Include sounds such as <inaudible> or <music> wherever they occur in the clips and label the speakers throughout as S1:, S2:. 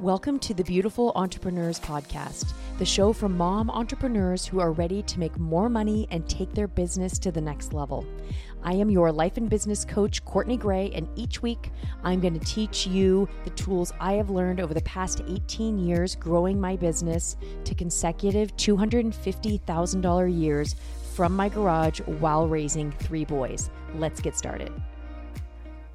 S1: Welcome to the Beautiful Entrepreneurs Podcast, the show for mom entrepreneurs who are ready to make more money and take their business to the next level. I am your life and business coach, Courtney Gray, and each week I'm going to teach you the tools I have learned over the past 18 years growing my business to consecutive $250,000 years from my garage while raising three boys. Let's get started.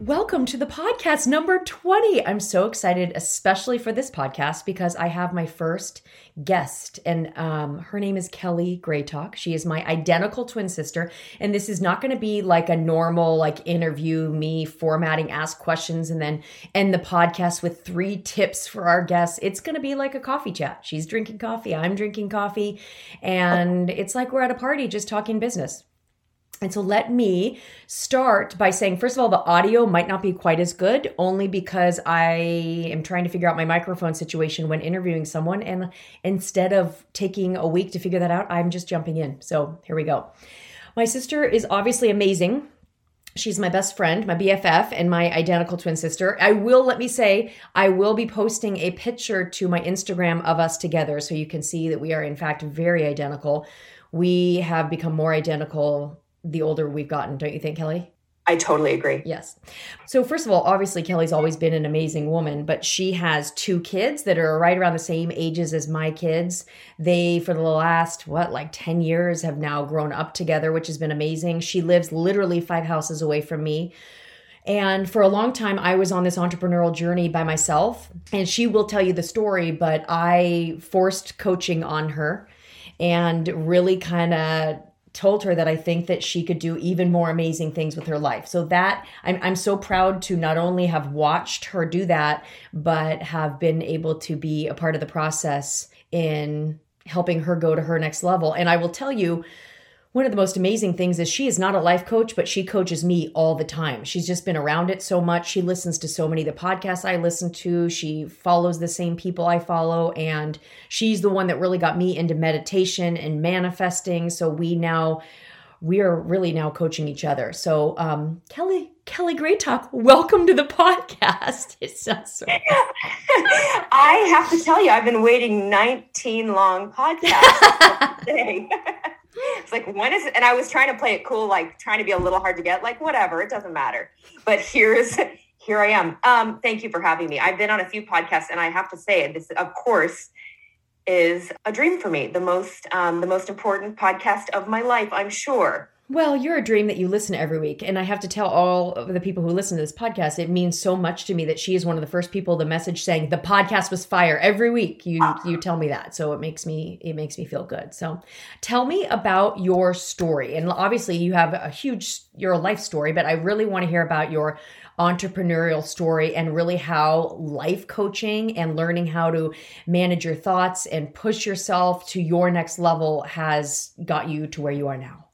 S1: Welcome to the podcast number 20. I'm so excited, especially for this podcast, because I have my first guest, and um, her name is Kelly Greytok. She is my identical twin sister, and this is not going to be like a normal like interview, me formatting, ask questions, and then end the podcast with three tips for our guests. It's going to be like a coffee chat. She's drinking coffee, I'm drinking coffee, and it's like we're at a party just talking business. And so let me start by saying, first of all, the audio might not be quite as good, only because I am trying to figure out my microphone situation when interviewing someone. And instead of taking a week to figure that out, I'm just jumping in. So here we go. My sister is obviously amazing. She's my best friend, my BFF, and my identical twin sister. I will, let me say, I will be posting a picture to my Instagram of us together so you can see that we are, in fact, very identical. We have become more identical the older we've gotten, don't you think, Kelly?
S2: I totally agree.
S1: Yes. So, first of all, obviously, Kelly's always been an amazing woman, but she has two kids that are right around the same ages as my kids. They, for the last, what, like 10 years, have now grown up together, which has been amazing. She lives literally five houses away from me. And for a long time, I was on this entrepreneurial journey by myself. And she will tell you the story, but I forced coaching on her and really kind of told her that I think that she could do even more amazing things with her life. So that I'm I'm so proud to not only have watched her do that, but have been able to be a part of the process in helping her go to her next level. And I will tell you one of the most amazing things is she is not a life coach, but she coaches me all the time. She's just been around it so much. She listens to so many of the podcasts I listen to. She follows the same people I follow. And she's the one that really got me into meditation and manifesting. So we now, we are really now coaching each other. So, um, Kelly, Kelly Greytok, welcome to the podcast. <laughs> It sounds so. <laughs>
S2: I have to tell you, I've been waiting 19 long podcasts <laughs> it's like when is it? And I was trying to play it cool, like trying to be a little hard to get, like whatever, it doesn't matter. But here's <laughs> here I am. Um, thank you for having me. I've been on a few podcasts, and I have to say, this of course is a dream for me. The most um, the most important podcast of my life, I'm sure.
S1: Well, you're a dream that you listen every week. And I have to tell all of the people who listen to this podcast, it means so much to me that she is one of the first people the message saying the podcast was fire every week. You you tell me that. So it makes me it makes me feel good. So tell me about your story. And obviously you have a huge your life story, but I really want to hear about your entrepreneurial story and really how life coaching and learning how to manage your thoughts and push yourself to your next level has got you to where you are now.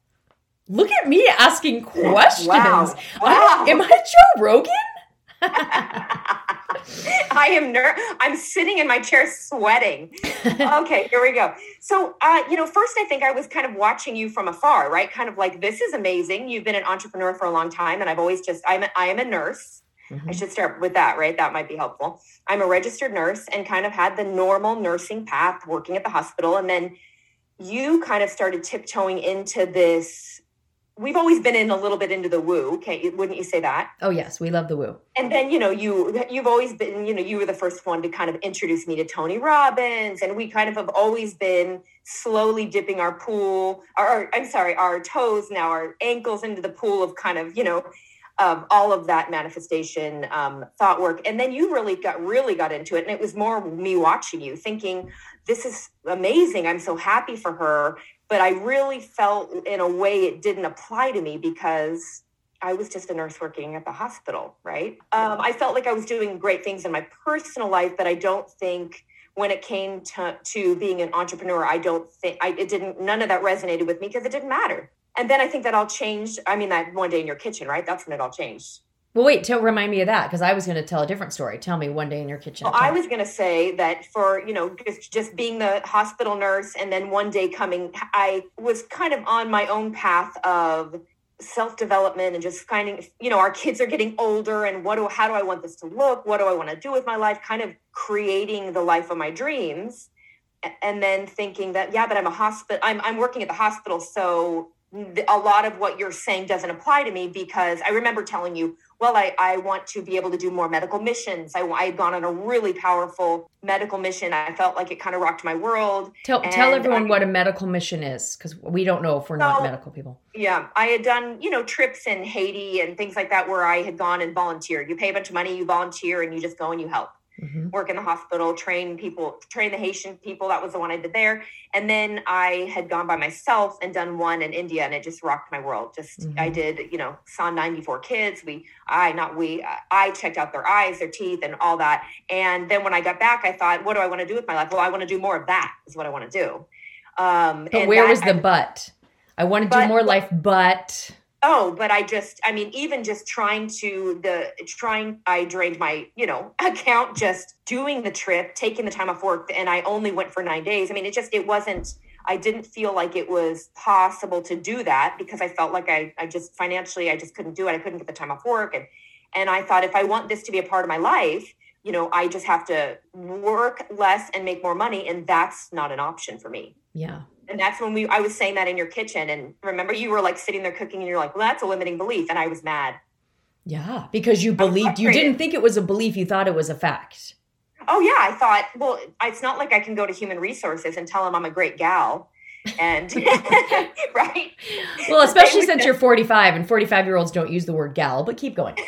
S1: Look at me asking <laughs> questions. Wow. wow. am I Joe Rogan? <laughs>
S2: I am ner- I'm sitting in my chair sweating. <laughs> okay, here we go. So, uh, you know, first I think I was kind of watching you from afar, right? Kind of like this is amazing. You've been an entrepreneur for a long time, and I've always just I'm a, I am a nurse. Mm-hmm. I should start with that, right? That might be helpful. I'm a registered nurse and kind of had the normal nursing path, working at the hospital, and then you kind of started tiptoeing into this we've always been in a little bit into the woo can't wouldn't you say that?
S1: Oh yes we love the woo.
S2: And then you know you you've always been you know you were the first one to kind of introduce me to tony robbins and we kind of have always been slowly dipping our pool our i'm sorry our toes now our ankles into the pool of kind of you know of all of that manifestation um, thought work. And then you really got really got into it and it was more me watching you thinking this is amazing. I'm so happy for her but I really felt in a way it didn't apply to me because I was just a nurse working at the hospital, right? Um, I felt like I was doing great things in my personal life, but I don't think when it came to, to being an entrepreneur, I don't think I it didn't none of that resonated with me because it didn't matter. And then I think that all changed. I mean, that one day in your kitchen, right? That's when it all changed.
S1: Well, wait, tell remind me of that because I was going to tell a different story. Tell me one day in your kitchen.
S2: Well, I was going to say that for you know just just being the hospital nurse, and then one day coming, I was kind of on my own path of self development and just finding, you know, our kids are getting older and what do, how do I want this to look? What do I want to do with my life? Kind of creating the life of my dreams. And then thinking that, yeah, but I'm a hospital, I'm, I'm working at the hospital. So a lot of what you're saying doesn't apply to me because I remember telling you, well, I, I want to be able to do more medical missions. I, I had gone on a really powerful medical mission. I felt like it kind of rocked my world.
S1: Tell, tell everyone I, what a medical mission is because we don't know if we're so, not medical people.
S2: Yeah. I had done, you know, trips in Haiti and things like that where I had gone and volunteered. You pay a bunch of money, you volunteer, and you just go and you help mm-hmm. work in the hospital, train people, train the Haitian people. That was the one I did there. And then I had gone by myself and done one in India, and it just rocked my world. Just mm-hmm. I did, you know, saw 94 kids. We, I, not we, I checked out their eyes, their teeth, and all that. And then when I got back, I thought, what do I want to do with my life? Well, I want to do more of that. Is what I want to do.
S1: Um, but where was the I, but? I want to do more life, but
S2: oh but i just i mean even just trying to the trying i drained my you know <laughs> account just doing the trip taking the time off work and i only went for nine days. I mean it just it wasn't i didn't feel like it was possible to do that because i felt like i, I just financially i just couldn't do it. I couldn't get the time off work. And and i thought if i want this to be a part of my life you know i just have to work less and make more money and that's not an option for me.
S1: Yeah
S2: and that's when we, I was saying that in your kitchen. And remember, you were like sitting there cooking and you're like, well, that's a limiting belief. And I was mad.
S1: Yeah, because you believed, you didn't think it was a belief, you thought it was a fact.
S2: Oh, yeah. I thought, well, it's not like I can go to human resources and tell them I'm a great gal. And <laughs> <laughs> right.
S1: Well, especially since you're 45 and 45 year olds don't use the word gal, but keep going. <laughs>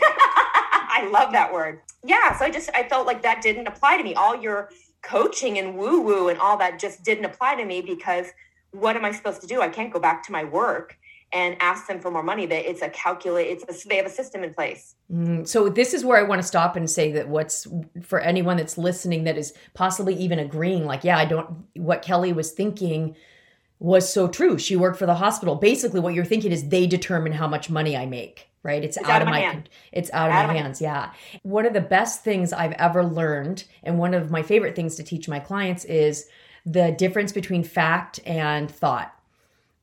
S2: I love that word. Yeah. So I just, I felt like that didn't apply to me. All your coaching and woo woo and all that just didn't apply to me because what am I supposed to do? I can't go back to my work and ask them for more money. That it's a calculate it's a, they have a system in place.
S1: Mm, so this is where i want to stop and say that what's for anyone that's listening that is possibly even agreeing like yeah i don't what kelly was thinking was so true. She worked for the hospital. Basically what you're thinking is they determine how much money i make right? It's, it's out, out, of my, hand. it's out, out of my hands yeah. One of the best things i've ever learned and one of my favorite things to teach my clients is the difference between fact and thought.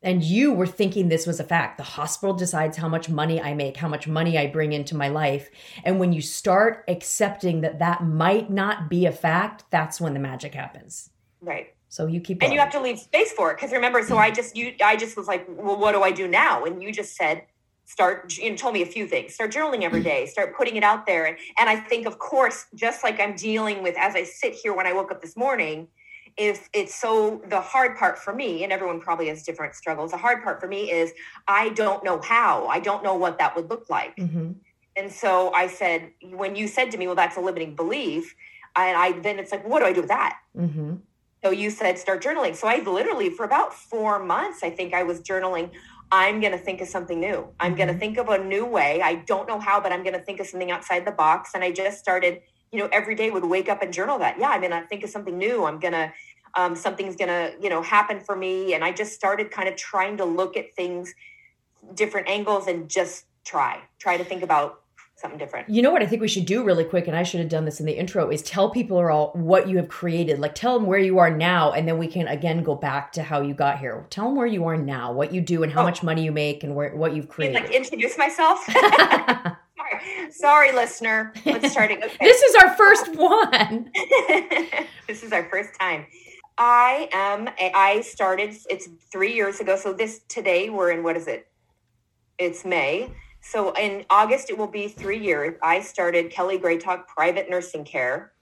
S1: And you were thinking this was a fact. The hospital decides how much money I make, how much money I bring into my life. And when you start accepting that that might not be a fact, that's when the magic happens.
S2: Right.
S1: So you keep
S2: And you have to leave space for it because remember so I just you I just was like, "Well, what do I do now?" And you just said start you know, told me a few things start journaling every day start putting it out there and, and i think of course just like i'm dealing with as i sit here when i woke up this morning if it's so the hard part for me and everyone probably has different struggles the hard part for me is i don't know how. I don't know what that would look like. Mm-hmm. and so i said when you said to me well that's a limiting belief and i then it's like what do i do with that? Mm-hmm. so you said start journaling. So i literally for about four months i think i was journaling i'm going to think of something new. I'm mm-hmm. going to think of a new way. I don't know how but i'm going to think of something outside the box. And i just started you know, every day would wake up and journal that. Yeah, I'm gonna think of something new. I'm gonna um, something's gonna, you know, happen for me. And I just started kind of trying to look at things different angles and just try, try to think about something different.
S1: You know what I think we should do really quick, and I should have done this in the intro, is tell people all what you have created. Like tell them where you are now, and then we can again go back to how you got here. Tell them where you are now, what you do, and how oh. much money you make, and where what you've created.
S2: Like introduce myself. <laughs> <laughs> Sorry, listener. Let's start it. <laughs> Okay.
S1: this is our first one. <laughs>
S2: this is our first time. I am. I started. It's three years ago. So this today we're in. What is it? It's May. So in August it will be three years. I started Kelly Greytok Private Nursing Care,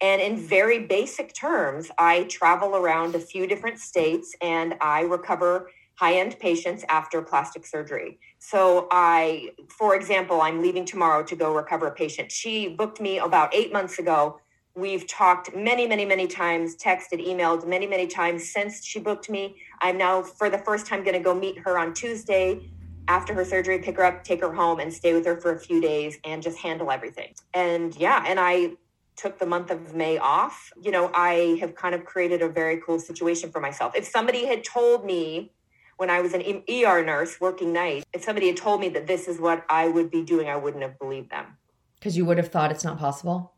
S2: and in very basic terms, I travel around a few different states and I recover high end patients after plastic surgery. So, I, for example, I'm leaving tomorrow to go recover a patient. She booked me about eight months ago. We've talked many, many, many times, texted, emailed many, many times since she booked me. I'm now, for the first time, going to go meet her on Tuesday after her surgery, pick her up, take her home, and stay with her for a few days and just handle everything. And yeah, and I took the month of May off. You know, I have kind of created a very cool situation for myself. If somebody had told me when I was an ER nurse working nights, if somebody had told me that this is what I would be doing, I wouldn't have believed them.
S1: Because you would have thought it's not possible?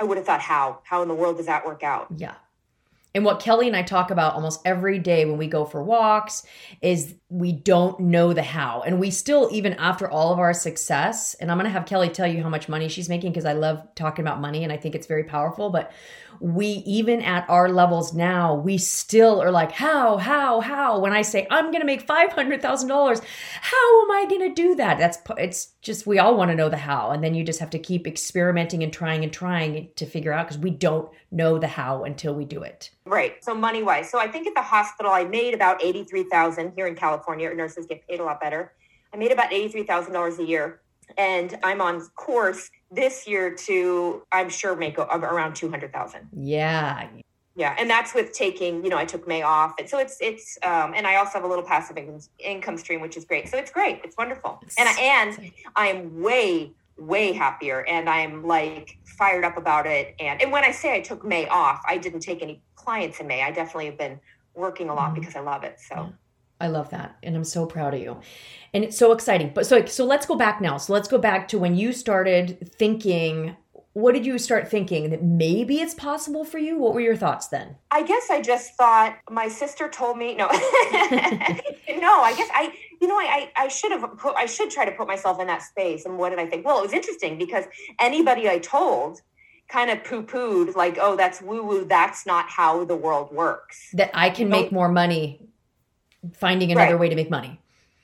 S2: I would have thought, how? How in the world does that work out?
S1: Yeah. And what Kelly and I talk about almost every day when we go for walks is we don't know the how. And we still, even after all of our success, and I'm going to have Kelly tell you how much money she's making because I love talking about money and I think it's very powerful. But we, even at our levels now, we still are like, how, how, how? When I say, I'm going to make $500,000, how am I going to do that? That's, it's just, we all want to know the how. And then you just have to keep experimenting and trying and trying to figure out because we don't know the how until we do it.
S2: Right. So money wise. So I think at the hospital, I made about 83,000 here in California. Nurses get paid a lot better. I made about $83,000 a year and I'm on course this year to I'm sure make around 200,000.
S1: Yeah.
S2: Yeah, and that's with taking, you know, I took May off, and so it's it's, um, and I also have a little passive income, income stream, which is great. So it's great, it's wonderful, and and I am way way happier, and I'm like fired up about it. And and when I say I took May off, I didn't take any clients in May. I definitely have been working a lot mm-hmm. because I love it. So.
S1: I love that. And I'm so proud of you. And it's so exciting. But so so let's go back now. So let's go back to when you started thinking what did you start thinking that maybe it's possible for you? What were your thoughts then?
S2: I guess I just thought my sister told me no. <laughs> no, I guess I you know I I should have put I should try to put myself in that space. And what did I think? Well, it was interesting because anybody I told kind of poo pooed like, oh, that's woo woo. That's not how the world works.
S1: That I can make more money finding another right. way to make money.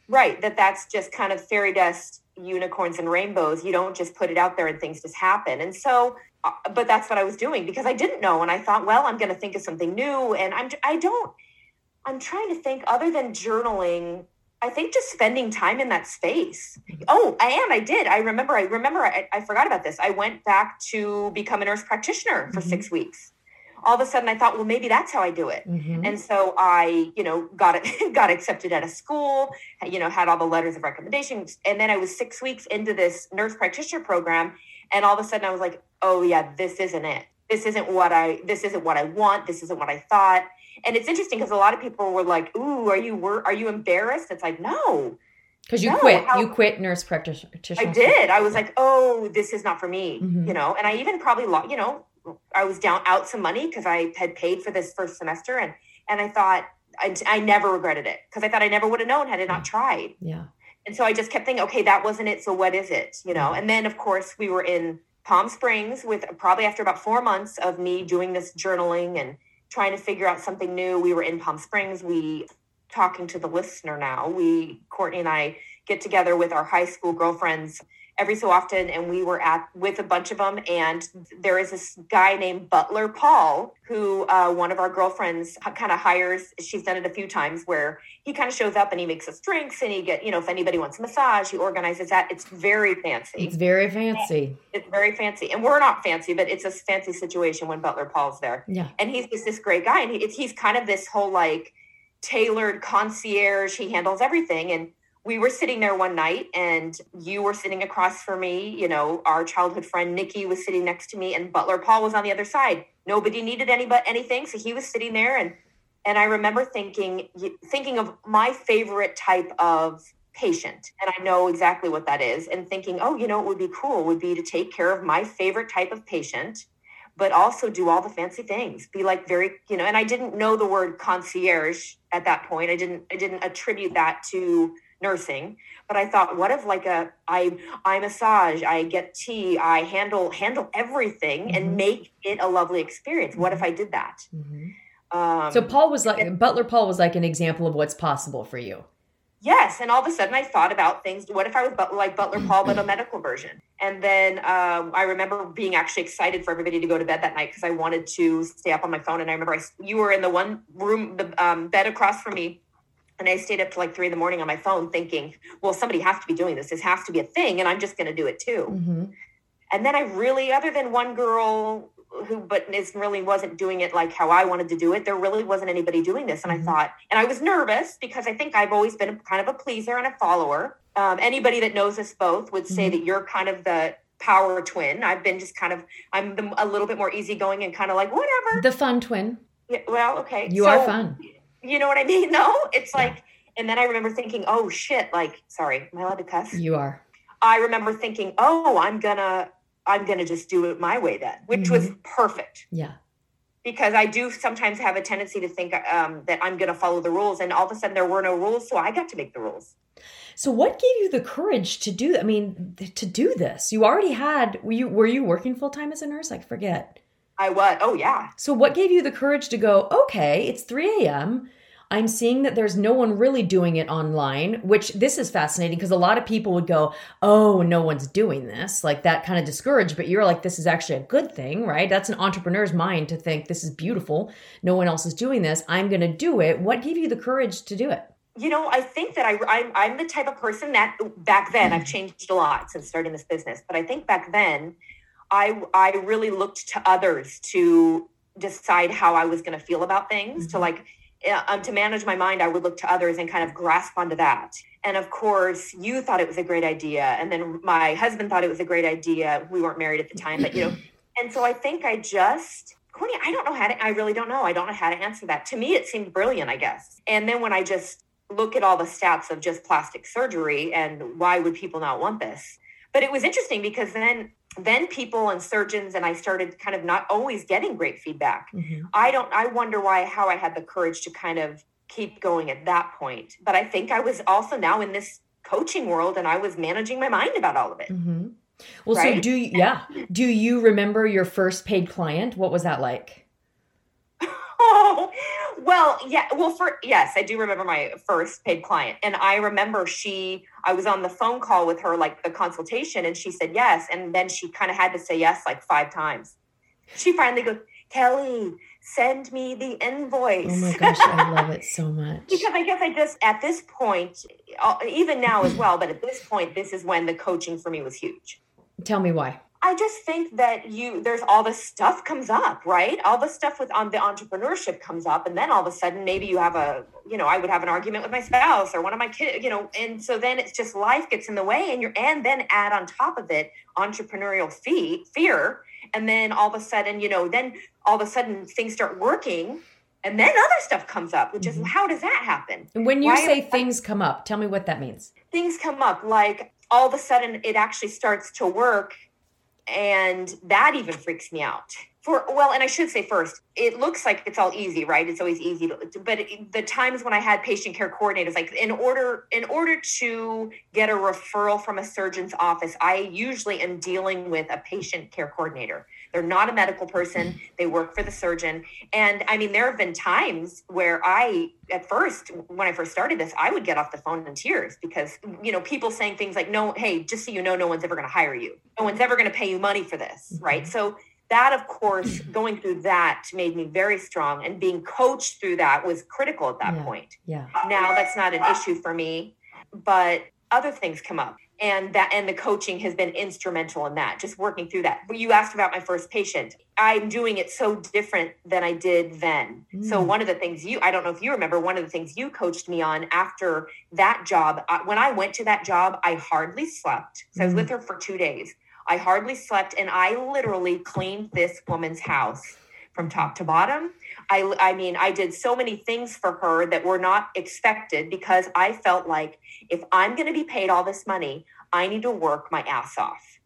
S2: Right. That that's just kind of fairy dust, unicorns and rainbows. You don't just put it out there and things just happen. And so, uh, but that's what I was doing because I didn't know. And I thought, well, I'm going to think of something new. And I'm, I don't, I'm trying to think other than journaling. I think just spending time in that space. Oh, I am. I did. I remember. I remember. I, I forgot about this. I went back to become a nurse practitioner for mm-hmm. six weeks all of a sudden I thought, well, maybe that's how I do it. Mm-hmm. And so I, you know, got it, <laughs> got accepted at a school, you know, had all the letters of recommendation. And then I was six weeks into this nurse practitioner program. And all of a sudden I was like, oh yeah, this isn't it. This isn't what I, this isn't what I want. This isn't what I thought. And it's interesting because a lot of people were like, ooh, are you, were, are you embarrassed? It's like, no,
S1: because you no, quit, how, you quit nurse practitioner.
S2: I did. I was like, oh, this is not for me, mm-hmm. you know. And I even probably, you know, I was down out some money because I had paid for this first semester, and and I thought I, I never regretted it because I thought I never would have known had I not mm. tried.
S1: Yeah.
S2: And so I just kept thinking, okay, that wasn't it. So what is it? You know. And then of course we were in Palm Springs with probably after about four months of me doing this journaling and trying to figure out something new. We were in Palm Springs. We talking to the listener now. We Courtney and I get together with our high school girlfriends every so often and we were at with a bunch of them and there is this guy named butler paul who uh, one of our girlfriends kind of hires she's done it a few times where he kind of shows up and he makes us drinks and he get you know if anybody wants a massage he organizes that. It's very fancy.
S1: It's very fancy.
S2: It's very fancy. And we're not fancy but it's a fancy situation when butler paul's there.
S1: Yeah.
S2: And he's just this great guy and he, he's kind of this whole like tailored concierge. He handles everything and we were sitting there one night and you were sitting across from me you know our childhood friend nikki was sitting next to me and butler paul was on the other side. Nobody needed any but anything so he was sitting there and and i remember thinking thinking of my favorite type of patient and i know exactly what that is and thinking oh you know it would be cool would be to take care of my favorite type of patient but also do all the fancy things be like very you know and i didn't know the word concierge at that point i didn't i didn't attribute that to nursing but i thought what if like a i i massage i get tea i handle handle everything mm-hmm. and make it a lovely experience what if i did that
S1: mm-hmm. um, so paul was like and, butler paul was like an example of what's possible for you
S2: yes and all of a sudden i thought about things what if i was but, like butler paul but a <clears throat> medical version and then um, i remember being actually excited for everybody to go to bed that night because i wanted to stay up on my phone and i remember I, you were in the one room the um, bed across from me and I stayed up to like three in the morning on my phone thinking, well, somebody has to be doing this. This has to be a thing. And I'm just going to do it too. Mm-hmm. And then I really, other than one girl who, but is really wasn't doing it like how I wanted to do it, there really wasn't anybody doing this. And mm-hmm. I thought, and I was nervous because I think I've always been kind of a pleaser and a follower. Um, anybody that knows us both would say mm-hmm. that you're kind of the power twin. I've been just kind of, I'm the, a little bit more easygoing and kind of like, whatever.
S1: The fun twin.
S2: Yeah, well, okay.
S1: You so, are fun
S2: you know what I mean? <laughs> No, it's yeah. like, and then I remember thinking, oh shit, like, sorry, am I allowed to cuss?
S1: You are.
S2: I remember thinking, oh, I'm gonna, I'm gonna just do it my way then, which mm-hmm. was perfect.
S1: Yeah.
S2: because I do sometimes have a tendency to think um, that I'm going to follow the rules, and all of a sudden there were no rules, so I got to make the rules.
S1: So, what gave you the courage to do? I mean, to do this? You already had. Were you were you working full time as a nurse? I forget.
S2: I was. Oh yeah.
S1: So, what gave you the courage to go? Okay, it's three a.m. I'm seeing that there's no one really doing it online, which this is fascinating because a lot of people would go, Oh, no one's doing this. Like that kind of discouraged, but you're like, This is actually a good thing, right? That's an entrepreneur's mind to think this is beautiful. No one else is doing this. I'm going to do it. What gave you the courage to do it?
S2: You know, I think that I, I'm, I'm the type of person that back then, I've changed a lot since starting this business, but I think back then, I, I really looked to others to decide how I was going to feel about things, mm-hmm. to like, um, to manage my mind, I would look to others and kind of grasp onto that. And of course, you thought it was a great idea. And then my husband thought it was a great idea. We weren't married at the time, but you know, <clears throat> and so I think I just, Courtney, I don't know how to, I really don't know. I don't know how to answer that. To me, it seemed brilliant, I guess. And then when I just look at all the stats of just plastic surgery and why would people not want this? But it was interesting because then then people and surgeons and I started kind of not always getting great feedback. Mm-hmm. I don't I wonder why how I had the courage to kind of keep going at that point. But I think I was also now in this coaching world and I was managing my mind about all of it.
S1: Mm-hmm. Well, right? so do you, yeah. Do you remember your first paid client? What was that like? <laughs>
S2: oh, well, yeah. Well, for yes, I do remember my first paid client, and I remember she. I was on the phone call with her, like the consultation, and she said yes, and then she kind of had to say yes like five times. She finally goes, Kelly, send me the invoice.
S1: Oh my gosh, I love it so much. <laughs>
S2: because I guess I just at this point, uh, even now as well, but at this point, this is when the coaching for me was huge.
S1: Tell me why.
S2: I just think that you there's all this stuff comes up, right? All the stuff with on the entrepreneurship comes up, and then all of a sudden maybe you have a you know I would have an argument with my spouse or one of my kids, you know, and so then it's just life gets in the way, and you're and then add on top of it entrepreneurial fee, fear, and then all of a sudden you know then all of a sudden things start working, and then other stuff comes up, which mm-hmm. is how does that happen?
S1: And when you Why say things come up, tell me what that means.
S2: Things come up like all of a sudden it actually starts to work and that even freaks me out. For well and i should say first it looks like it's all easy right? It's always easy to, but the times when i had patient care coordinators like in order in order to get a referral from a surgeon's office i usually am dealing with a patient care coordinator they're not a medical person. They work for the surgeon. And I mean, there have been times where I, at first, when I first started this, I would get off the phone in tears because, you know, people saying things like, no, hey, just so you know, no one's ever going to hire you. No one's ever going to pay you money for this. Mm-hmm. Right. So, that of course going through that made me very strong and being coached through that was critical at that
S1: yeah.
S2: point
S1: yeah
S2: now that's not an issue for me but other things come up and that and the coaching has been instrumental in that just working through that you asked about my first patient i'm doing it so different than i did then mm. so one of the things you i don't know if you remember one of the things you coached me on after that job when i went to that job i hardly slept so mm. i was with mm. her for two days i hardly slept and i literally cleaned this woman's house from top to bottom I, I mean, I did so many things for her that were not expected because I felt like if I'm going to be paid all this money, I need to work my ass off.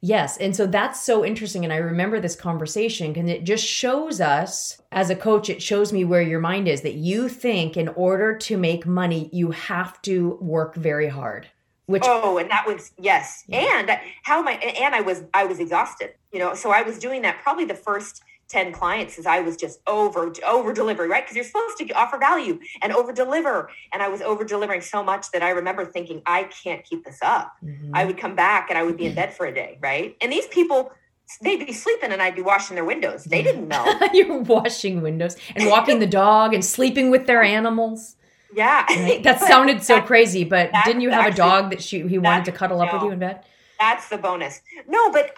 S1: Yes. And so that's so interesting. And I remember this conversation because it just shows us, as a coach, it shows me where your mind is that you think in order to make money, you have to work very hard. Which,
S2: oh, and that was yes, yeah. and how am I? And I was I was exhausted, you know. So I was doing that probably the first 10 clients is I was just over over delivering, right? Because you're supposed to offer value and over deliver. And I was over delivering so much that I remember thinking, I can't keep this up. Mm-hmm. I would come back and I would be in bed for a day, right? And these people they'd be sleeping and I'd be washing their windows. They didn't know. <laughs>
S1: You're washing windows and walking the dog and sleeping with their animals.
S2: Yeah.
S1: Right? <laughs> That sounded so crazy, but didn't you have actually, a dog that she he wanted to cuddle up no, with you in bed?
S2: That's the bonus. No, but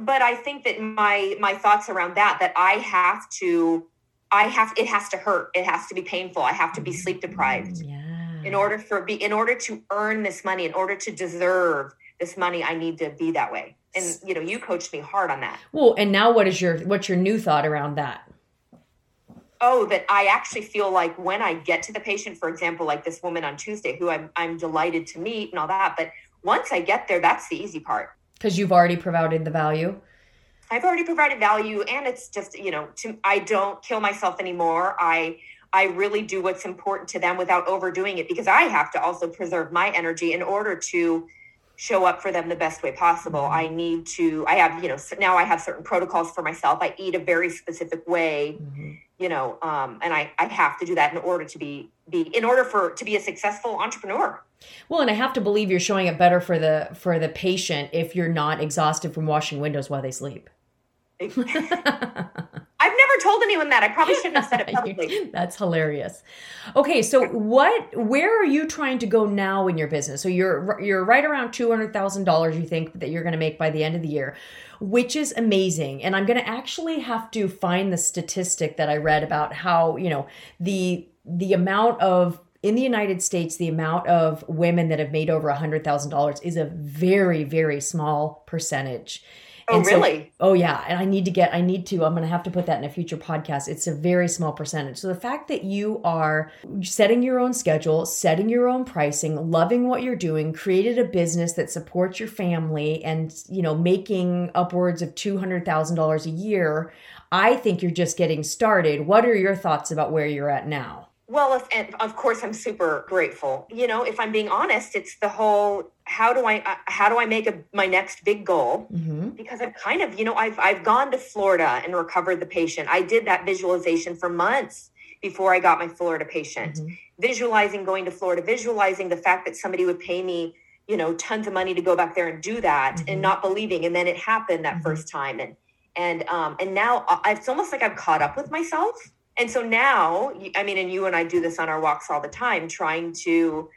S2: but I think that my my thoughts around that that I have to I have it has to hurt. It has to be painful. I have to be sleep deprived.
S1: Mm, yeah.
S2: In order for be in order to earn this money, in order to deserve this money, I need to be that way. And you know, you coached me hard on that.
S1: Well, and now what is your what's your new thought around that?
S2: Oh, that I actually feel like when I get to the patient, for example, like this woman on Tuesday, who I'm I'm delighted to meet and all that, but once I get there, that's the easy part
S1: because you've already provided the value.
S2: I've already provided value and it's just, you know, to, I don't kill myself anymore. I, I really do what's important to them without overdoing it because I have to also preserve my energy in order to show up for them the best way possible. I need to, I have, you know, now I have certain protocols for myself. I eat a very specific way, mm-hmm. You know, um, and I, I have to do that in order to be, be, in order for, to be a successful entrepreneur.
S1: Well, and I have to believe you're showing it better for the, for the patient if you're not exhausted from washing windows while they sleep. <laughs> <laughs>
S2: I've never told anyone that. I probably shouldn't have said it <laughs> publicly.
S1: That's hilarious. Okay, so what where are you trying to go now in your business? So you're you're right around $200,000 you think that you're going to make by the end of the year, which is amazing. And I'm going to actually have to find the statistic that I read about how, you know, the the amount of in the United States, the amount of women that have made over $100,000 is a very, very small percentage.
S2: Oh, and really?
S1: So, oh, yeah. And I need to get, I need to, I'm going to have to put that in a future podcast. It's a very small percentage. So the fact that you are setting your own schedule, setting your own pricing, loving what you're doing, created a business that supports your family and, you know, making upwards of $200,000 a year, I think you're just getting started. What are your thoughts about where you're at now?
S2: Well, and of course, I'm super grateful. You know, if I'm being honest, it's the whole how do I uh, how do I make a, my next big goal? Mm-hmm. Because I've kind of you know I've I've gone to Florida and recovered the patient. I did that visualization for months before I got my Florida patient. Mm-hmm. Visualizing going to Florida, visualizing the fact that somebody would pay me you know tons of money to go back there and do that, mm-hmm. and not believing, and then it happened that mm-hmm. first time, and and um and now uh, it's almost like I've caught up with myself and so now, I mean, and you and I do this on our walks all the time, trying to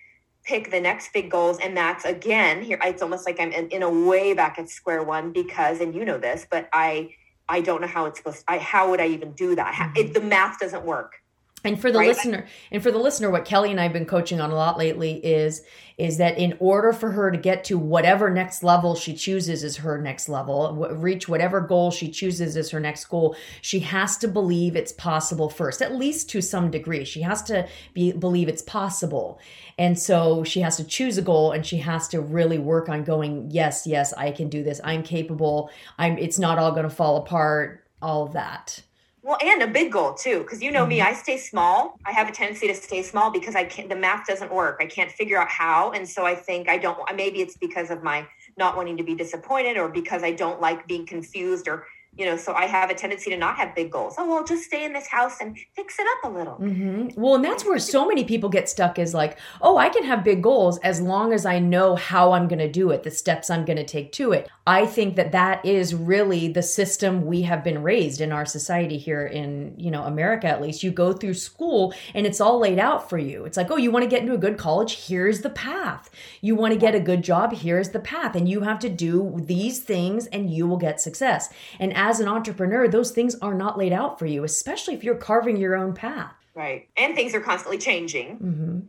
S2: pick the next big goals. And that's again, here, it's almost like I'm in, in a way back at square one because, and you know this, but I, I don't know how it's supposed to, I, how would I even do that? Mm-hmm. It, the math doesn't work.
S1: And for the right? listener, and for the listener, what Kelly and I have been coaching on a lot lately is is that in order for her to get to whatever next level she chooses is her next level, reach whatever goal she chooses is her next goal, she has to believe it's possible first, at least to some degree. She has to be believe it's possible, and so she has to choose a goal, and she has to really work on going. Yes, yes, I can do this. I'm capable. I'm. It's not all going to fall apart. All of that.
S2: Well, and a big goal too, because you know mm-hmm. me, I stay small. I have a tendency to stay small because I can't. The math doesn't work. I can't figure out how, and so I think I don't. Maybe it's because of my not wanting to be disappointed, or because I don't like being confused, or you know, so I have a tendency to not have big goals. Oh, well, just stay in this house and fix it up a little.
S1: Mm-hmm. Well, and that's where so many people get stuck is like, oh, I can have big goals as long as I know how I'm going to do it, the steps I'm going to take to it. I think that that is really the system we have been raised in our society here in, you know, America at least. You go through school and it's all laid out for you. It's like, oh, you want to get into a good college? Here's the path. You want to get a good job? Here's the path. And you have to do these things and you will get success. And as an entrepreneur, those things are not laid out for you, especially if you're carving your own path.
S2: Right. And things are constantly changing.
S1: Mm-hmm.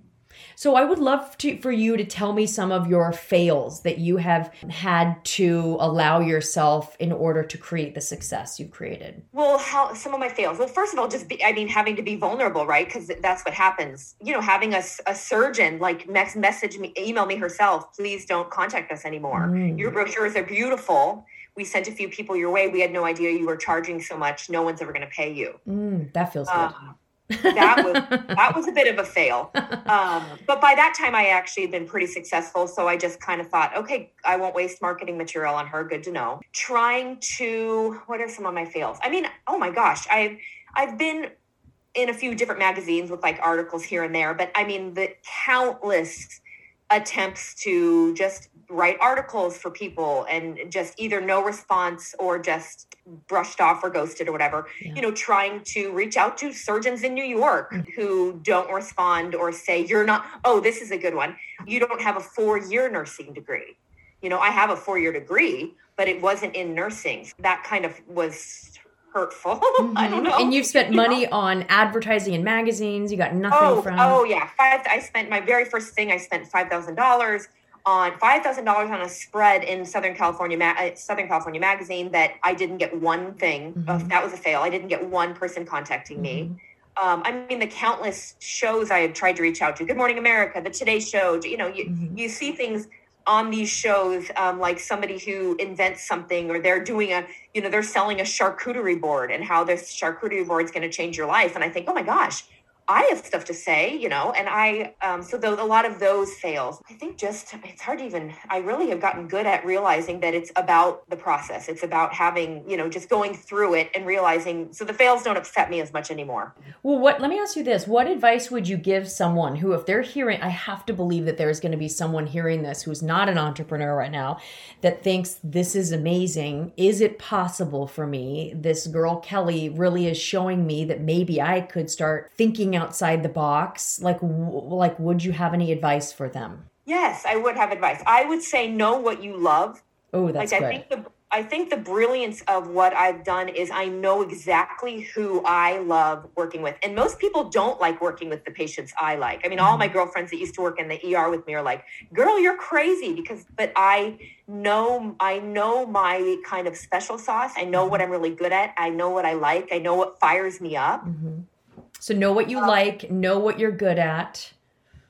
S1: So I would love to, for you to tell me some of your fails that you have had to allow yourself in order to create the success you created.
S2: Well, how some of my fails. Well, first of all, just be, I mean, having to be vulnerable, right? Because that's what happens. You know, having a, a surgeon like message me, email me herself, please don't contact us anymore. Mm. Your brochures are beautiful we sent a few people your way. We had no idea you were charging so much. No one's ever going to pay you.
S1: Mm, that feels good. Um,
S2: that was that was a bit of a fail. <laughs> Um, but by that time, I actually had been pretty successful. So I just kind of thought, okay, I won't waste marketing material on her. Good to know. Trying to what are some of my fails? I mean, oh my gosh, I've I've been in a few different magazines with like articles here and there, but I mean the countless attempts to just write articles for people and just either no response or just brushed off or ghosted or whatever yeah. you know trying to reach out to surgeons in new york mm-hmm. who don't respond or say you're not oh this is a good one you don't have a four year nursing degree you know i have a four year degree but it wasn't in nursing that kind of was hurtful. Mm-hmm. <laughs> I don't know.
S1: And you've spent money on advertising in magazines. You got nothing
S2: oh,
S1: from.
S2: Oh yeah, five. I spent my very first thing. I spent five thousand dollars on five thousand dollars on a spread in Southern California, uh, Southern California magazine that I didn't get one thing. Mm-hmm. Uh, that was a fail. I didn't get one person contacting mm-hmm. me. Um, I mean, the countless shows I have tried to reach out to. Good Morning America, the Today Show. You know, you mm-hmm. you see things on these shows um, like somebody who invents something or they're doing a you know they're selling a charcuterie board and how this charcuterie board is going to change your life and i think oh my gosh I have stuff to say, you know, and I, um, so those, a lot of those fails. I think just, it's hard to even, I really have gotten good at realizing that it's about the process. It's about having, you know, just going through it and realizing, so the fails don't upset me as much anymore.
S1: Well, what, let me ask you this. What advice would you give someone who, if they're hearing, I have to believe that there's going to be someone hearing this who's not an entrepreneur right now that thinks this is amazing. Is it possible for me? This girl, Kelly, really is showing me that maybe I could start thinking outside the box like like would you have any advice for them
S2: yes i would have advice i would say know what you love
S1: oh that's
S2: like
S1: good.
S2: i think the I think the brilliance of what I've done is I know exactly who I love working with. And most people don't like working with the patients I like. I mean, mm-hmm. all my girlfriends that used to work in the ER with me are like, "Girl, you're crazy." Because but I know I know my kind of special sauce. I know what mm-hmm. I'm really good at. I know what I like. I know what fires me up.
S1: Mm-hmm. So know what you um, like, know what you're good at.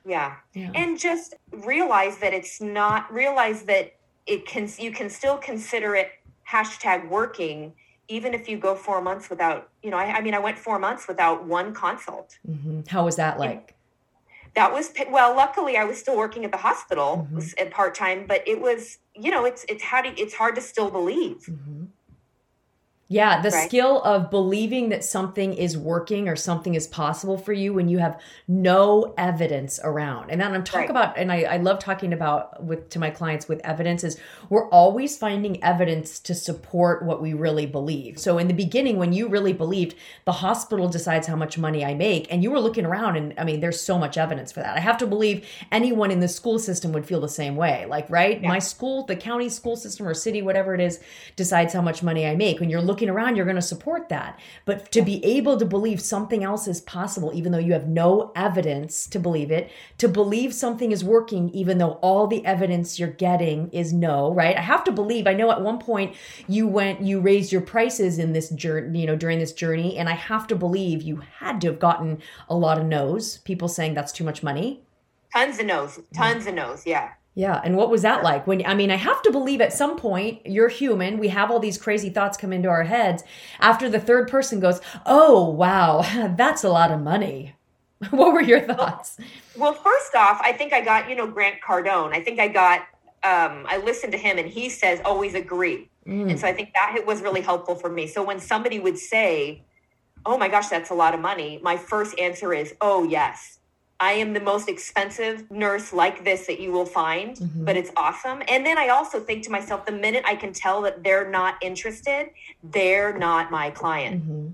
S2: Yeah. yeah. And just realize that it's not realize that it can you can still consider it hashtag working even if you go four months without you know I, I mean I went four months without one consult.
S1: Mm-hmm. How was that like?
S2: that was well luckily i was still working at the hospital mm-hmm. at part-time but it was you know it's it's how do it's hard to still believe mm-hmm.
S1: Yeah, the right. skill of believing that something is working or something is possible for you when you have no evidence around. And then I'm talking right. about, and I, I love talking about with to my clients with evidence is we're always finding evidence to support what we really believe. So in the beginning, when you really believed the hospital decides how much money I make, and you were looking around, and I mean, there's so much evidence for that. I have to believe anyone in the school system would feel the same way. Like, right, yeah. my school, the county school system or city, whatever it is, decides how much money I make. When you're looking looking around, you're going to support that. But to be able to believe something else is possible, even though you have no evidence to believe it, to believe something is working, even though all the evidence you're getting is no, right? I have to believe. I know at one point you went, you raised your prices in this journey, you know, during this journey. And I have to believe you had to have gotten a lot of no's, people saying that's too much money.
S2: Tons of no's, tons of no's, yeah.
S1: Yeah. And what was that like? When, I mean, I have to believe at some point you're human. We have all these crazy thoughts come into our heads. After the third person goes, Oh, wow, <laughs> that's a lot of money. <laughs> what were your thoughts?
S2: Well, first off, I think I got, you know, Grant Cardone. I think I got, um, I listened to him and he says, always agree. Mm. And so I think that was really helpful for me. So when somebody would say, Oh my gosh, that's a lot of money, my first answer is, Oh, yes I am the most expensive nurse like this that you will find, mm-hmm. but it's awesome. And then I also think to myself, the minute I can tell that they're not interested, they're not my client. Mm-hmm.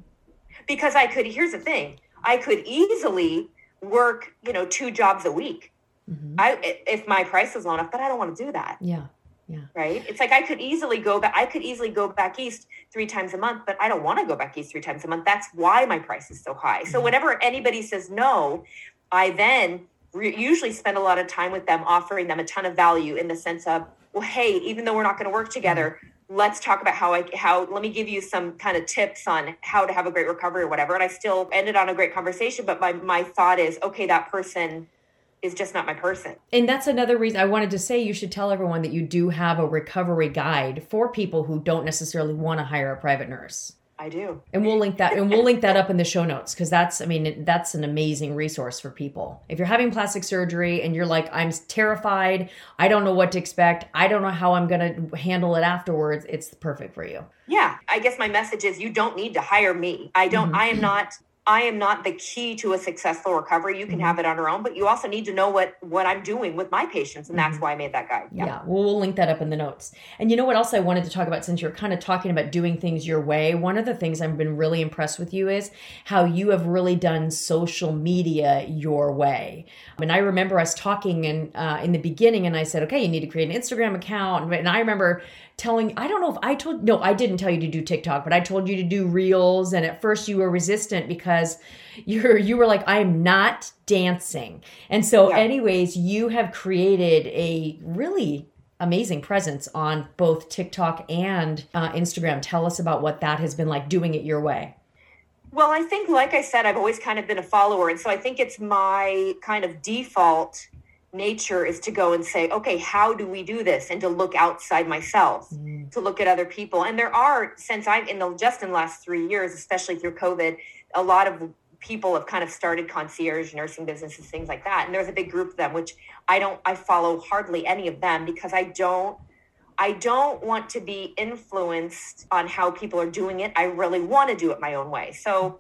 S2: Because I could, here's the thing I could easily work, you know, two jobs a week. Mm-hmm. I, if my price is low enough, but I don't want to do that.
S1: Yeah. Yeah.
S2: Right. It's like I could easily go back. I could easily go back east three times a month, but I don't want to go back east three times a month. That's why my price is so high. So whenever anybody says no, I then re- usually spend a lot of time with them, offering them a ton of value in the sense of, well, hey, even though we're not going to work together, mm-hmm. let's talk about how I how let me give you some kind of tips on how to have a great recovery or whatever. And I still ended on a great conversation, but my my thought is, okay, that person is just not my person.
S1: And that's another reason I wanted to say you should tell everyone that you do have a recovery guide for people who don't necessarily want to hire a private nurse.
S2: I do.
S1: And we'll link that and we'll link that up in the show notes because that's I mean that's an amazing resource for people. If you're having plastic surgery and you're like I'm terrified, I don't know what to expect, I don't know how I'm going to handle it afterwards, it's perfect for you.
S2: Yeah, I guess my message is you don't need to hire me. I don't mm-hmm. I am not I am not the key to a successful recovery. You can mm-hmm. have it on your own, but you also need to know what what I'm doing with my patients, and that's mm-hmm. why I made that guide.
S1: Yeah. yeah, well, we'll link that up in the notes. And you know what else I wanted to talk about since you're kind of talking about doing things your way. One of the things I've been really impressed with you is how you have really done social media your way. And I remember us talking in uh, in the beginning, and I said, okay, you need to create an Instagram account, and I remember telling I don't know if I told no, I didn't tell you to do TikTok, but I told you to do reels and at first you were resistant because you're you were like I'm not dancing. And so yeah. anyways, you have created a really amazing presence on both TikTok and uh, Instagram. Tell us about what that has been like doing it your way.
S2: Well, I think, like I said, I've always kind of been a follower. And so I think it's my kind of default nature is to go and say, okay, how do we do this? And to look outside myself, mm. to look at other people. And there are, since I've in the just in the last three years, especially through COVID, a lot of people have kind of started concierge nursing businesses, things like that. And there's a big group of them, which I don't, I follow hardly any of them because I don't, I don't want to be influenced on how people are doing it. I really want to do it my own way. So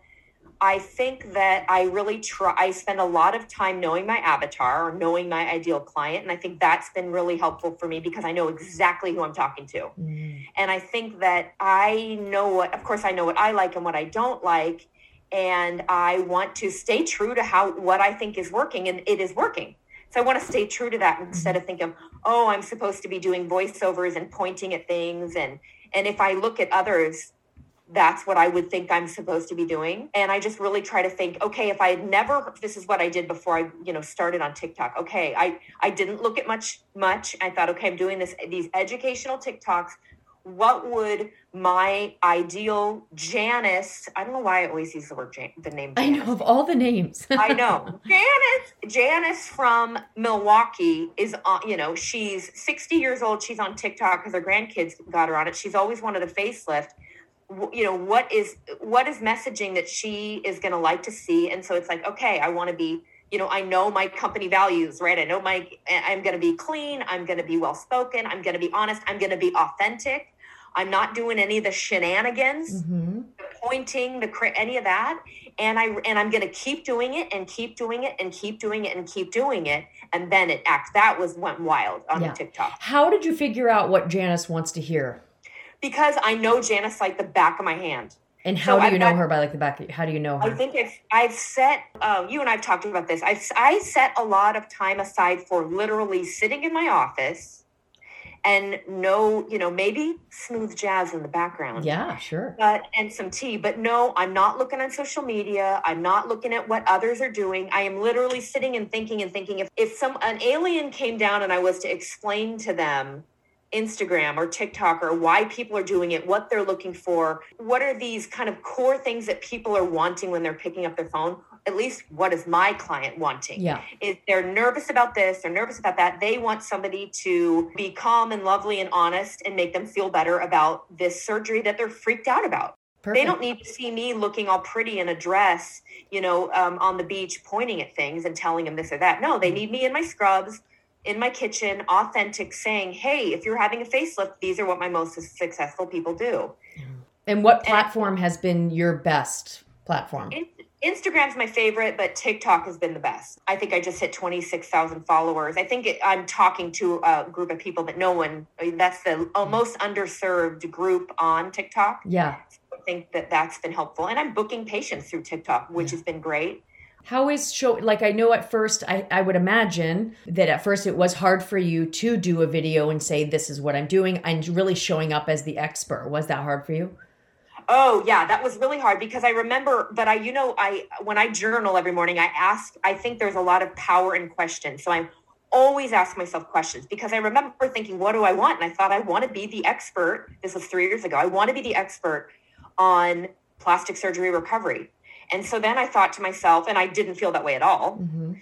S2: I think that I really try, I spend a lot of time knowing my avatar or knowing my ideal client. And I think that's been really helpful for me because I know exactly who I'm talking to. Mm. And I think that I know what, of course, I know what I like and what I don't like and I want to stay true to how what I think is working, and it is working. So I want to stay true to that instead of thinking, oh, I'm supposed to be doing voiceovers and pointing at things, and and if I look at others, that's what I would think I'm supposed to be doing. And I just really try to think, okay, if I had never, this is what I did before I, you know, started on TikTok. Okay, I I didn't look at much much. I thought, okay, I'm doing this these educational TikToks what would my ideal Janice, I don't know why I always use the word Jan, the name.
S1: Janice. I know of all the names.
S2: I <laughs> know. Janice, Janice from Milwaukee is on, you know, she's 60 years old. She's on TikTok because her grandkids got her on it. She's always wanted a facelift. You know, what is, what is messaging that she is going to like to see? And so it's like, okay, I want to be you know, I know my company values, right? I know my, I'm going to be clean. I'm going to be well spoken. I'm going to be honest. I'm going to be authentic. I'm not doing any of the shenanigans, mm-hmm. the pointing, the any of that. And I and I'm going to keep doing it and keep doing it and keep doing it and keep doing it. And then it acts. That was went wild on yeah. TikTok.
S1: How did you figure out what Janice wants to hear?
S2: Because I know Janice like the back of my hand.
S1: And how so do you I've know got, her by like the back? How do you know her?
S2: I think I've, I've set, uh, you and I've talked about this. I've, I set a lot of time aside for literally sitting in my office and no, you know, maybe smooth jazz in the background.
S1: Yeah, sure.
S2: But and some tea. But no, I'm not looking on social media. I'm not looking at what others are doing. I am literally sitting and thinking and thinking if, if some an alien came down and I was to explain to them Instagram or TikTok or why people are doing it, what they're looking for, what are these kind of core things that people are wanting when they're picking up their phone? At least what is my client wanting?
S1: Yeah.
S2: Is they're nervous about this, they're nervous about that. They want somebody to be calm and lovely and honest and make them feel better about this surgery that they're freaked out about. Perfect. They don't need to see me looking all pretty in a dress, you know, um, on the beach pointing at things and telling them this or that. No, they need me in my scrubs in my kitchen, authentic, saying, "Hey, if you're having a facelift, these are what my most successful people do."
S1: And what platform and, has been your best platform?
S2: Instagram's my favorite, but TikTok has been the best. I think I just hit 26,000 followers. I think it, I'm talking to a group of people that no one, that's the mm. most underserved group on TikTok.
S1: Yeah.
S2: I think that that's been helpful. And I'm booking patients through TikTok, which yeah. has been great.
S1: How is show like I know at first I, I would imagine that at first it was hard for you to do a video and say this is what I'm doing and really showing up as the expert. Was that hard for you?
S2: Oh yeah, that was really hard because I remember but I you know I when I journal every morning I ask I think there's a lot of power in questions. So I'm always ask myself questions because I remember thinking what do I want and I thought I want to be the expert. This was 3 years ago. I want to be the expert on plastic surgery recovery and so then I thought to myself, and I didn't feel that way at all. Mm-hmm.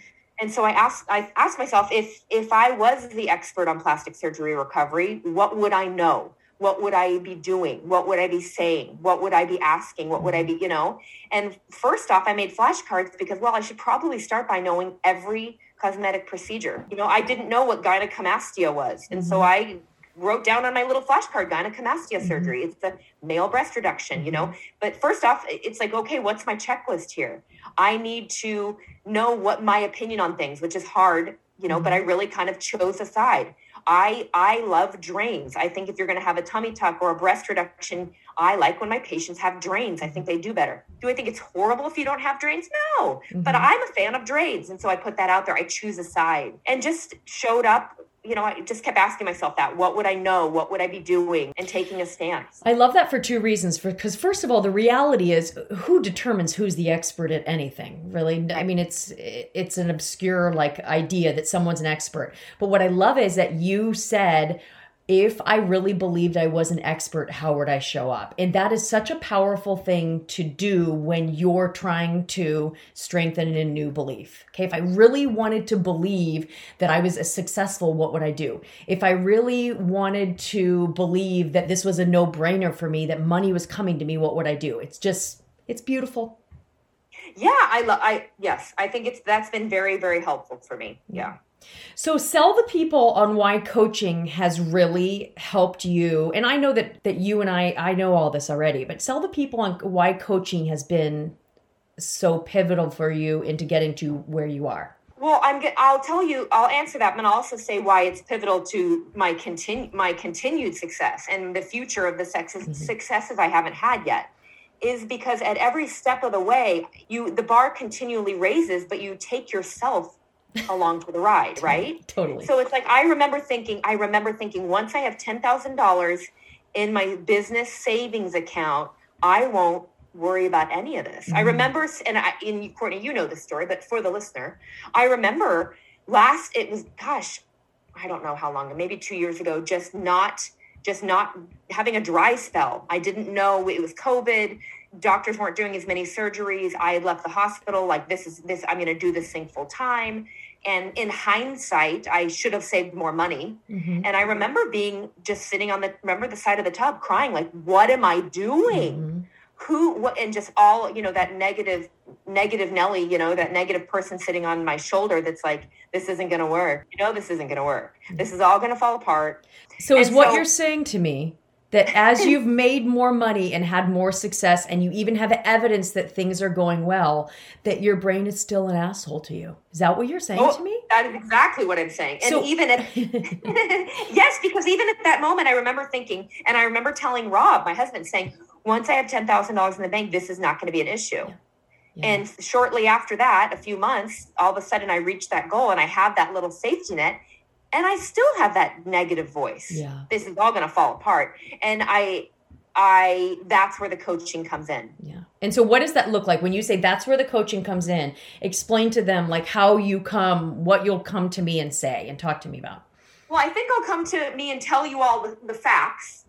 S2: And so I asked, I asked myself if if I was the expert on plastic surgery recovery, what would I know? What would I be doing? What would I be saying? What would I be asking? What would I be, you know? And first off, I made flashcards because, well, I should probably start by knowing every cosmetic procedure. You know, I didn't know what gynecomastia was. And mm-hmm. so I wrote down on my little flashcard gynecomastia mm-hmm. surgery. It's the male breast reduction, you know. Mm-hmm. But first off, it's like, okay, what's my checklist here? I need to know what my opinion on things, which is hard, you know, mm-hmm. but I really kind of chose a side. I I love drains. I think if you're going to have a tummy tuck or a breast reduction, I like when my patients have drains. I think they do better. Do I think it's horrible if you don't have drains? No. Mm-hmm. But I'm a fan of drains, and so I put that out there. I choose a side and just showed up you know, I just kept asking myself that. What would I know? What would I be doing? And taking a stance.
S1: I love that for two reasons. Because first of all, the reality is, who determines who's the expert at anything? Really, I mean, it's it's an obscure like idea that someone's an expert. But what I love is that you said. If I really believed I was an expert, how would I show up? And that is such a powerful thing to do when you're trying to strengthen a new belief. Okay, if I really wanted to believe that I was a successful, what would I do? If I really wanted to believe that this was a no brainer for me, that money was coming to me, what would I do? It's just, it's beautiful.
S2: Yeah, I love, I, yes, I think it's, that's been very, very helpful for me. Yeah.
S1: So sell the people on why coaching has really helped you. And I know that that you and I I know all this already, but sell the people on why coaching has been so pivotal for you into getting to where you are.
S2: Well, I'm. I'll tell you. I'll answer that, but I'll also say why it's pivotal to my continue my continued success and the future of the success, mm-hmm. successes I haven't had yet. Is because at every step of the way, you the bar continually raises, but you take yourself along for the ride, <laughs> right?
S1: Totally.
S2: So it's like I remember thinking, I remember thinking once I have ten thousand dollars in my business savings account, I won't worry about any of this. Mm-hmm. I remember, and I, in Courtney, you know the story, but for the listener, I remember last it was gosh, I don't know how long, maybe two years ago, just not just not having a dry spell. I didn't know it was COVID. Doctors weren't doing as many surgeries. I had left the hospital like this is this. I'm going to do this thing full time. And in hindsight, I should have saved more money. Mm-hmm. And I remember being just sitting on the remember the side of the tub crying like, what am I doing? Mm-hmm. Who what and just all, you know, that negative negative Nelly, you know, that negative person sitting on my shoulder that's like, this isn't gonna work. You know this isn't gonna work. This is all gonna fall apart.
S1: So and is so, what you're saying to me that as <laughs> you've made more money and had more success and you even have evidence that things are going well that your brain is still an asshole to you. Is that what you're saying oh, to me?
S2: that is exactly what i'm saying. And so, even at <laughs> <laughs> yes because even at that moment i remember thinking and i remember telling rob my husband saying once i have $10000 in the bank this is not going to be an issue. Yeah. Yeah. And shortly after that, a few months, all of a sudden I reached that goal and I have that little safety net and I still have that negative voice.
S1: Yeah.
S2: This is all going to fall apart. And I, I, that's where the coaching comes in.
S1: Yeah. And so what does that look like when you say that's where the coaching comes in? Explain to them like how you come, what you'll come to me and say and talk to me about.
S2: Well, I think I'll come to me and tell you all the, the facts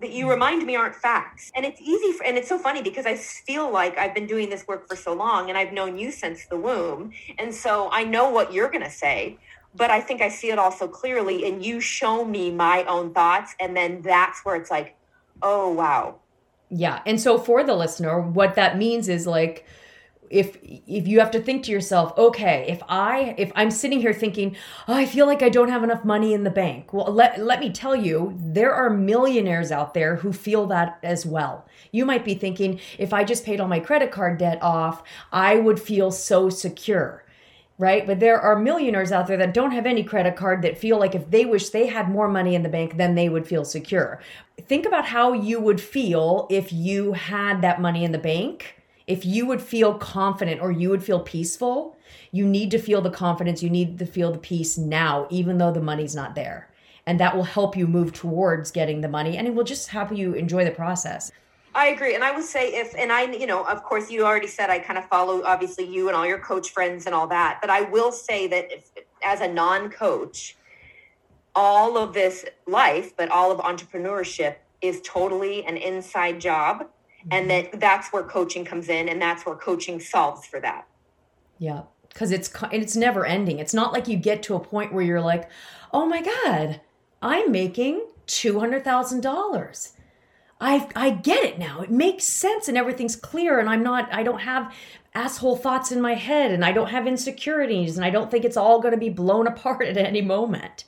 S2: that you remind me aren't facts. And it's easy for, and it's so funny because I feel like I've been doing this work for so long and I've known you since the womb. And so I know what you're going to say but I think I see it all so clearly. And you show me my own thoughts. And then that's where it's like, oh, wow.
S1: Yeah. And so for the listener, what that means is like, if if you have to think to yourself okay if i if i'm sitting here thinking oh, i feel like i don't have enough money in the bank well let, let me tell you there are millionaires out there who feel that as well you might be thinking if i just paid all my credit card debt off i would feel so secure right? But there are millionaires out there that don't have any credit card that feel like if they wish they had more money in the bank, then they would feel secure. Think about how you would feel if you had that money in the bank. If you would feel confident or you would feel peaceful, you need to feel the confidence, you need to feel the peace now, even though the money's not there. And that will help you move towards getting the money and it will just help you enjoy the process.
S2: I agree. And I would say if, and I, you know, of course, you already said I kind of follow obviously you and all your coach friends and all that. But I will say that if, as a non coach, all of this life, but all of entrepreneurship is totally an inside job. And mm-hmm. that that's where coaching comes in. And that's where coaching solves for that.
S1: Yeah. Cause it's, it's never ending. It's not like you get to a point where you're like, oh my God, I'm making $200,000 I I get it now. It makes sense and everything's clear and I'm not I don't have asshole thoughts in my head and I don't have insecurities and I don't think it's all going to be blown <laughs> apart at any moment.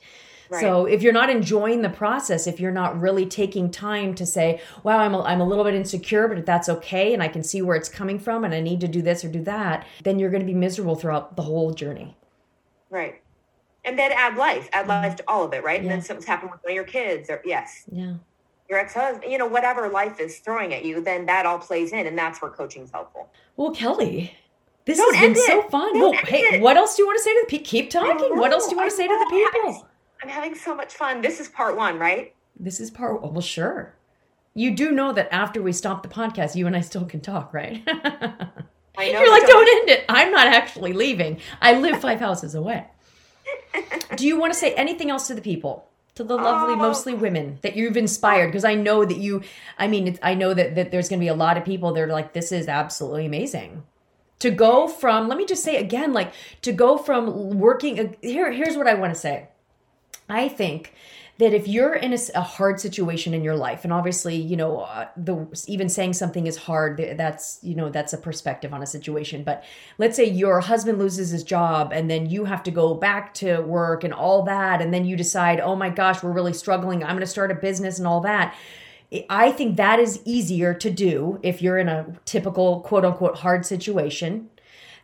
S1: Right. So if you're not enjoying the process, if you're not really taking time to say, "Wow, I'm a, I'm a little bit insecure, but that's okay and I can see where it's coming from and I need to do this or do that," then you're going to be miserable throughout the whole journey.
S2: Right. And then add life, add life to all of it, right? Yeah. And then something's happened with one of your kids or yes.
S1: Yeah
S2: your ex-husband, you know, whatever life is throwing at you, then that all plays in, and that's where coaching's helpful.
S1: Well, Kelly, this Don't has been it. so fun. Don't well, hey, it. what else do you want to say to the people? Keep talking. What else do you want to say to the people?
S2: I'm having so much fun. This is part one, right?
S1: This is part. Well, sure. You do know that after we stop the podcast, you and I still can talk, right? <laughs> I know. You're like, don't end it. I'm not actually leaving. I live five houses away. <laughs> do you want to say anything else to the people? To the lovely, oh. mostly women that you've inspired? Because I know that you, I mean, I know that, that there's going to be a lot of people that are like, this is absolutely amazing. To go from, let me just say again, like to go from working, uh, here, here's what I want to say. I think that if you're in a, a, hard situation in your life and obviously you know uh, the even saying something is hard that's you know that's a perspective on a situation. But let's say your husband loses his job and then you have to go back to work and all that and then you decide oh my gosh we're really struggling. I'm going to start a business and all that. I think that is easier to do if you're in a typical quote unquote hard situation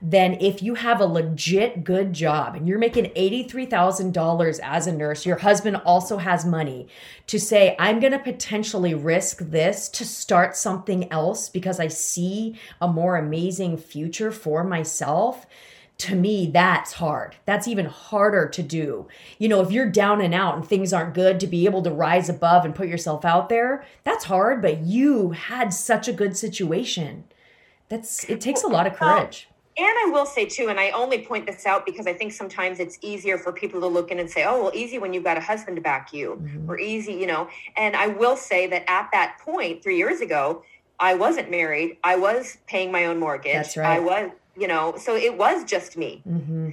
S1: than if you have a legit good job and you're making $83,000 as a nurse, your husband also has money to say, I'm going to potentially risk this to start something else because I see a more amazing future for myself to me that's hard. That's even harder to do. You know if you're down and out and things aren't good to be able to rise above and put yourself out there that's hard but you had such a good situation. That's it takes a lot of courage
S2: and I will say too, and I only point this out because I think sometimes it's easier for people to look in and say, oh, well, easy when you've got a husband to back you, mm-hmm. or easy, you know. And I will say that at that point, three years ago, I wasn't married. I was paying my own mortgage.
S1: That's right.
S2: I was, you know, so it was just me. Mm-hmm.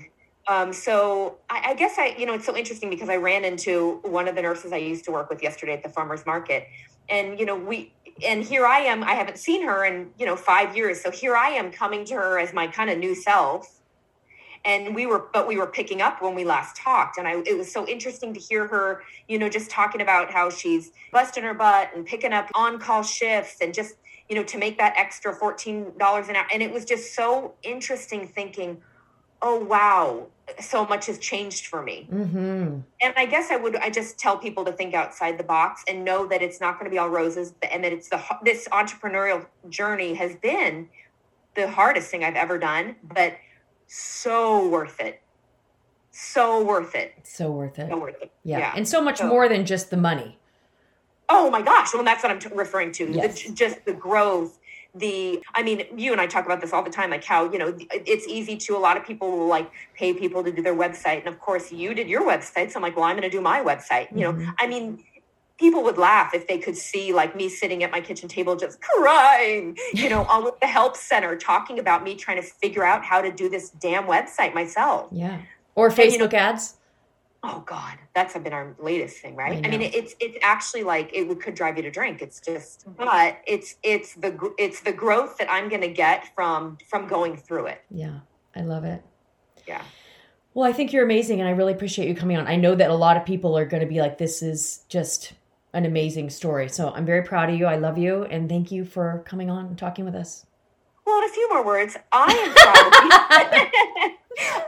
S2: Um, so I, I, guess I, you know, it's so interesting because I ran into one of the nurses I used to work with yesterday at the farmer's market. And, you know, we, and here I am. I haven't seen her in you know five years, so here I am coming to her as my kind of new self. And we were, but we were picking up when we last talked, and I it was so interesting to hear her, you know, just talking about how she's busting her butt and picking up on call shifts and just you know to make that extra fourteen dollars an hour. And it was just so interesting thinking, oh wow so much has changed for me. Mm-hmm. and i guess i would i just tell people to think outside the box and know that it's not going to be all roses and that it's the this entrepreneurial journey has been the hardest thing i've ever done but so worth it. So worth it.
S1: So worth it.
S2: So worth it.
S1: Yeah, yeah. and so much so, more than just the money.
S2: Oh my gosh. Well that's what i'm t- referring to. Yes. the, just the growth the i mean you and i talk about this all the time like how you know it's easy to a lot of people will like pay people to do their website. And of course you did your website. So i'm like well i'm going to do my website you know? Mm-hmm. i mean people would laugh if they could see like me sitting at my kitchen table just crying you know all at the help center talking about me trying to figure out how to do this damn website myself.
S1: Yeah. Or facebook and, you know, ads
S2: oh god. That's been our latest thing right? I, I mean it's it's actually like it could drive you to drink. It's just mm-hmm. but it's it's the it's the growth that i'm going to get from from going through it.
S1: Yeah. I love it.
S2: Yeah.
S1: Well i think you're amazing and i really appreciate you coming on. I know that a lot of people are going to be like this is just an amazing story. So i'm very proud of you. I love you and thank you for coming on and talking with us
S2: well in a few more words i am proud of you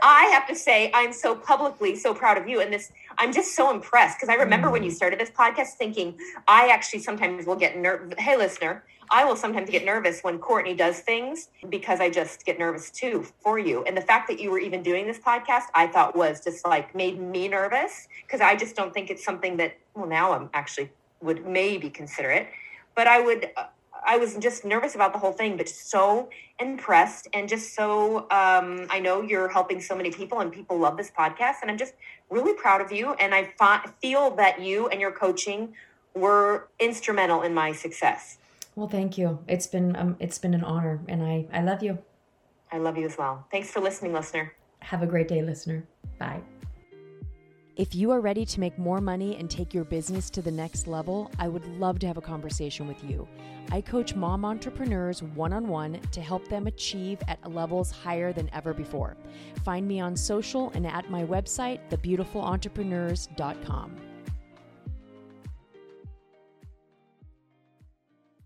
S2: I have to say, I'm so publicly so proud of you. And this, I'm just so impressed because I remember mm. when you mm. started this podcast thinking, I actually sometimes will get nervous. Hey, listener, I will sometimes get nervous when Courtney does things because I just get nervous too for you. And the fact that you were even doing this podcast, I thought was just like made me nervous because I just don't think it's something that, well, now I'm actually would maybe consider it. But I would, uh, I was just nervous about the whole thing, but so impressed and just so um, I know you're helping so many people and people love this podcast, and I'm just really proud of you. And I fa- feel that you and your coaching were instrumental in my success.
S1: Well, thank you. It's been um, it's been an honor, and I I love you.
S2: I love you as well. Thanks for listening, listener.
S1: Have a great day, listener. Bye. If you are ready to make more money and take your business to the next level, I would love to have a conversation with you. I coach mom entrepreneurs one on one to help them achieve at levels higher than ever before. Find me on social and at my website, thebeautifulentrepreneurs.com.